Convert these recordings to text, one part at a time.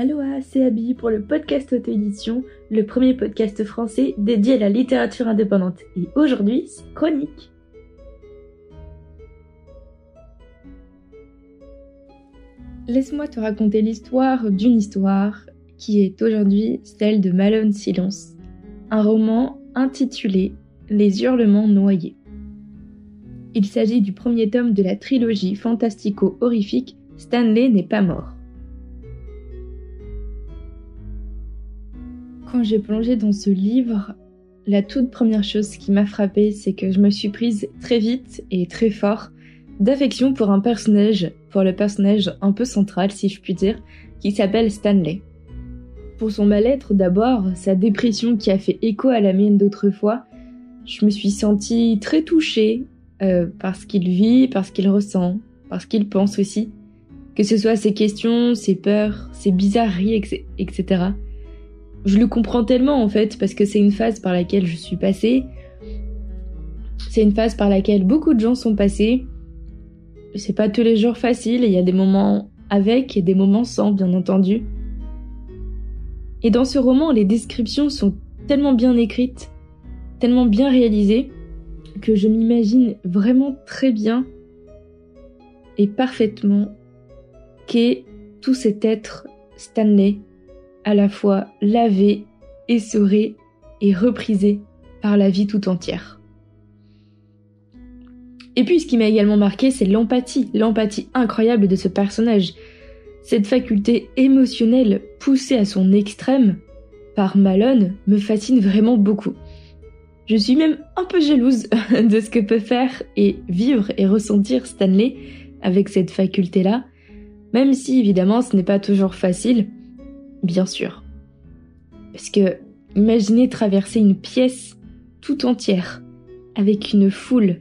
Aloha, c'est Abby pour le podcast auto-édition, le premier podcast français dédié à la littérature indépendante. Et aujourd'hui, c'est chronique. Laisse-moi te raconter l'histoire d'une histoire qui est aujourd'hui celle de Malone Silence, un roman intitulé Les hurlements noyés. Il s'agit du premier tome de la trilogie fantastico-horrifique Stanley n'est pas mort. Quand j'ai plongé dans ce livre, la toute première chose qui m'a frappée, c'est que je me suis prise très vite et très fort d'affection pour un personnage, pour le personnage un peu central si je puis dire, qui s'appelle Stanley. Pour son mal-être d'abord, sa dépression qui a fait écho à la mienne d'autrefois, je me suis sentie très touchée euh, par ce qu'il vit, par ce qu'il ressent, par ce qu'il pense aussi. Que ce soit ses questions, ses peurs, ses bizarreries, etc je le comprends tellement en fait parce que c'est une phase par laquelle je suis passée. C'est une phase par laquelle beaucoup de gens sont passés. C'est pas tous les jours facile, il y a des moments avec et des moments sans bien entendu. Et dans ce roman, les descriptions sont tellement bien écrites, tellement bien réalisées que je m'imagine vraiment très bien et parfaitement tout cet être Stanley à la fois lavé, essoré et reprisé par la vie tout entière. Et puis ce qui m'a également marqué, c'est l'empathie, l'empathie incroyable de ce personnage. Cette faculté émotionnelle poussée à son extrême par Malone me fascine vraiment beaucoup. Je suis même un peu jalouse de ce que peut faire et vivre et ressentir Stanley avec cette faculté-là, même si évidemment ce n'est pas toujours facile, bien sûr. Parce que imaginez traverser une pièce tout entière avec une foule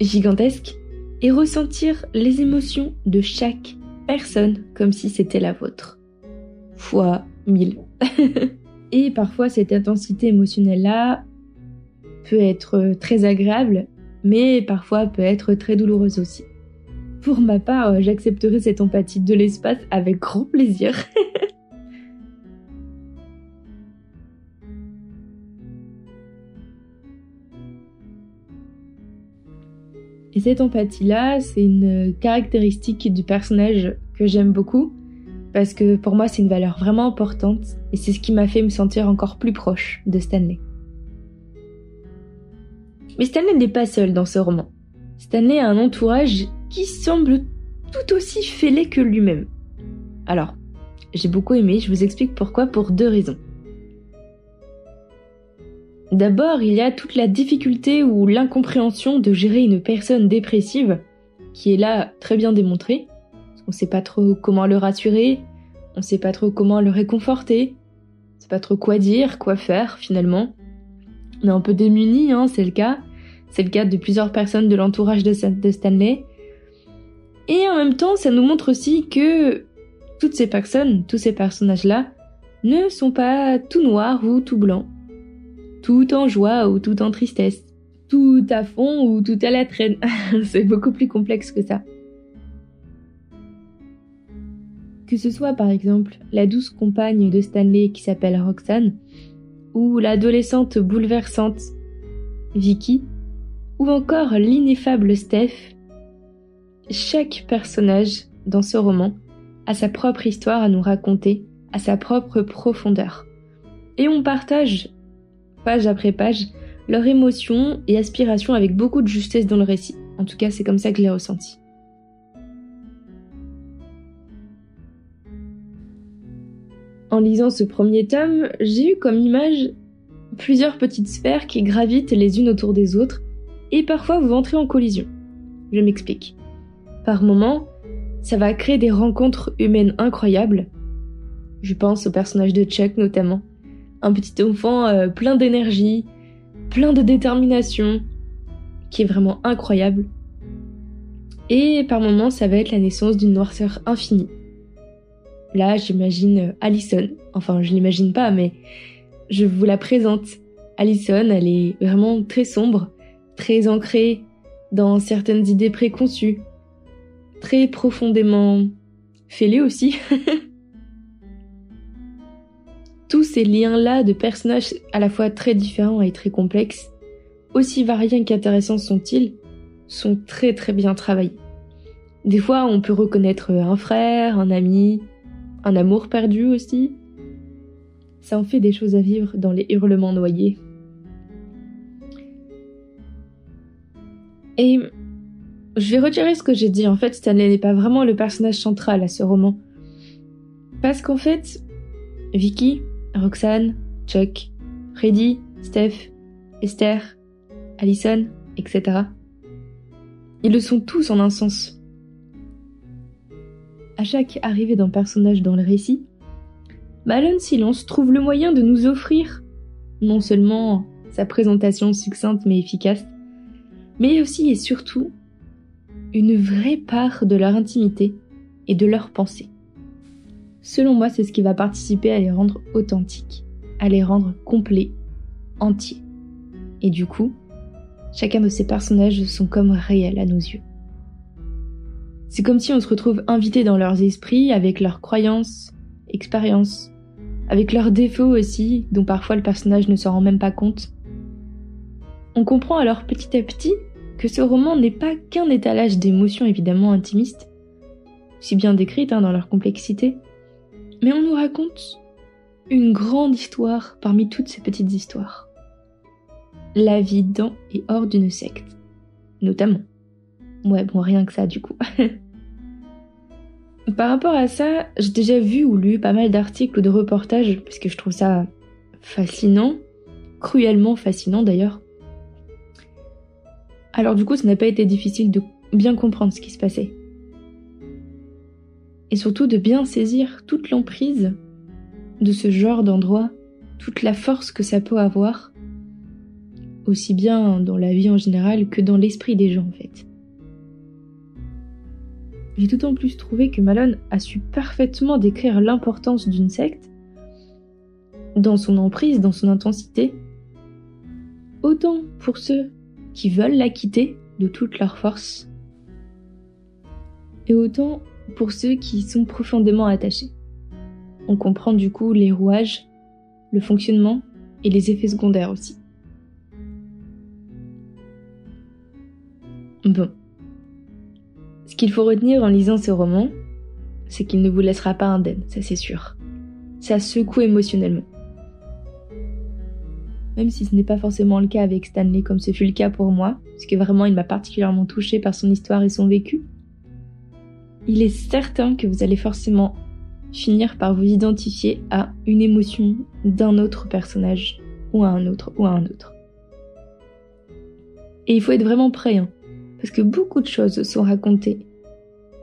gigantesque et ressentir les émotions de chaque personne comme si c'était la vôtre. Fois mille. et parfois cette intensité émotionnelle-là peut être très agréable, mais parfois peut être très douloureuse aussi. Pour ma part, euh, j'accepterai cette empathie de l'espace avec grand plaisir. Et cette empathie-là, c'est une caractéristique du personnage que j'aime beaucoup, parce que pour moi, c'est une valeur vraiment importante, et c'est ce qui m'a fait me sentir encore plus proche de Stanley. Mais Stanley n'est pas seul dans ce roman. Stanley a un entourage qui semble tout aussi fêlé que lui-même. Alors, j'ai beaucoup aimé, je vous explique pourquoi pour deux raisons. D'abord, il y a toute la difficulté ou l'incompréhension de gérer une personne dépressive, qui est là très bien démontrée. On ne sait pas trop comment le rassurer, on ne sait pas trop comment le réconforter, on ne sait pas trop quoi dire, quoi faire finalement. On est un peu démunis, hein, c'est le cas. C'est le cas de plusieurs personnes de l'entourage de Stanley. Et en même temps, ça nous montre aussi que toutes ces personnes, tous ces personnages-là, ne sont pas tout noirs ou tout blancs, tout en joie ou tout en tristesse, tout à fond ou tout à la traîne. C'est beaucoup plus complexe que ça. Que ce soit par exemple la douce compagne de Stanley qui s'appelle Roxane, ou l'adolescente bouleversante Vicky, ou encore l'ineffable Steph chaque personnage dans ce roman a sa propre histoire à nous raconter, à sa propre profondeur. Et on partage, page après page, leurs émotions et aspirations avec beaucoup de justesse dans le récit. En tout cas, c'est comme ça que je l'ai ressenti. En lisant ce premier tome, j'ai eu comme image plusieurs petites sphères qui gravitent les unes autour des autres, et parfois vous entrez en collision. Je m'explique. Par moments, ça va créer des rencontres humaines incroyables. Je pense au personnage de Chuck notamment. Un petit enfant euh, plein d'énergie, plein de détermination, qui est vraiment incroyable. Et par moments, ça va être la naissance d'une noirceur infinie. Là, j'imagine euh, Allison. Enfin, je l'imagine pas, mais je vous la présente. Allison, elle est vraiment très sombre, très ancrée dans certaines idées préconçues, très profondément fêlé aussi. Tous ces liens-là de personnages à la fois très différents et très complexes, aussi variés qu'intéressants sont-ils, sont très très bien travaillés. Des fois, on peut reconnaître un frère, un ami, un amour perdu aussi. Ça en fait des choses à vivre dans les hurlements noyés. Et je vais retirer ce que j'ai dit. En fait, Stanley n'est pas vraiment le personnage central à ce roman. Parce qu'en fait, Vicky, Roxane, Chuck, Freddy, Steph, Esther, Allison, etc. Ils le sont tous en un sens. À chaque arrivée d'un personnage dans le récit, Malone Silence trouve le moyen de nous offrir non seulement sa présentation succincte mais efficace, mais aussi et surtout une vraie part de leur intimité et de leur pensée. Selon moi, c'est ce qui va participer à les rendre authentiques, à les rendre complets, entiers. Et du coup, chacun de ces personnages sont comme réels à nos yeux. C'est comme si on se retrouve invité dans leurs esprits avec leurs croyances, expériences, avec leurs défauts aussi, dont parfois le personnage ne s'en rend même pas compte. On comprend alors petit à petit que ce roman n'est pas qu'un étalage d'émotions évidemment intimistes, si bien décrites hein, dans leur complexité, mais on nous raconte une grande histoire parmi toutes ces petites histoires. La vie dans et hors d'une secte, notamment. Ouais, bon, rien que ça du coup. Par rapport à ça, j'ai déjà vu ou lu pas mal d'articles ou de reportages, parce que je trouve ça fascinant, cruellement fascinant d'ailleurs. Alors du coup, ça n'a pas été difficile de bien comprendre ce qui se passait et surtout de bien saisir toute l'emprise de ce genre d'endroit, toute la force que ça peut avoir, aussi bien dans la vie en général que dans l'esprit des gens en fait. J'ai tout en plus trouvé que Malone a su parfaitement décrire l'importance d'une secte, dans son emprise, dans son intensité, autant pour ceux qui veulent la quitter de toute leur force, et autant pour ceux qui sont profondément attachés. On comprend du coup les rouages, le fonctionnement et les effets secondaires aussi. Bon. Ce qu'il faut retenir en lisant ce roman, c'est qu'il ne vous laissera pas indemne, ça c'est sûr. Ça secoue émotionnellement. Même si ce n'est pas forcément le cas avec Stanley comme ce fut le cas pour moi, parce que vraiment il m'a particulièrement touché par son histoire et son vécu, il est certain que vous allez forcément finir par vous identifier à une émotion d'un autre personnage, ou à un autre, ou à un autre. Et il faut être vraiment prêt, hein, parce que beaucoup de choses sont racontées,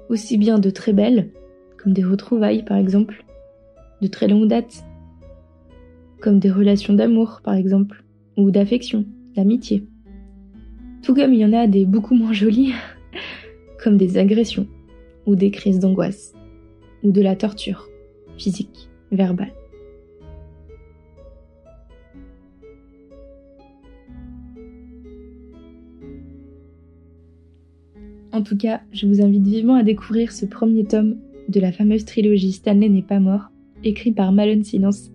aussi bien de très belles, comme des retrouvailles par exemple, de très longue date, comme des relations d'amour par exemple, ou d'affection, d'amitié. Tout comme il y en a des beaucoup moins jolies, comme des agressions, ou des crises d'angoisse, ou de la torture, physique, verbale. En tout cas, je vous invite vivement à découvrir ce premier tome de la fameuse trilogie Stanley n'est pas mort, écrit par Malone Silence.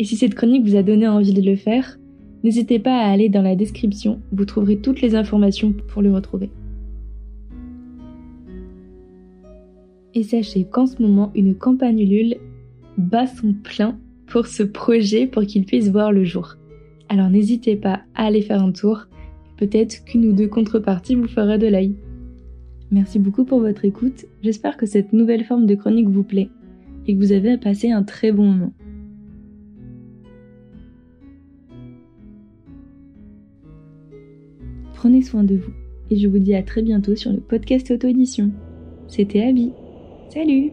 Et si cette chronique vous a donné envie de le faire, n'hésitez pas à aller dans la description, vous trouverez toutes les informations pour le retrouver. Et sachez qu'en ce moment, une campagne Ulule bat son plein pour ce projet pour qu'il puisse voir le jour. Alors n'hésitez pas à aller faire un tour. Peut-être qu'une ou deux contreparties vous fera de l'œil. Merci beaucoup pour votre écoute. J'espère que cette nouvelle forme de chronique vous plaît et que vous avez passé un très bon moment. Prenez soin de vous et je vous dis à très bientôt sur le podcast auto-édition. C'était Abby. Salut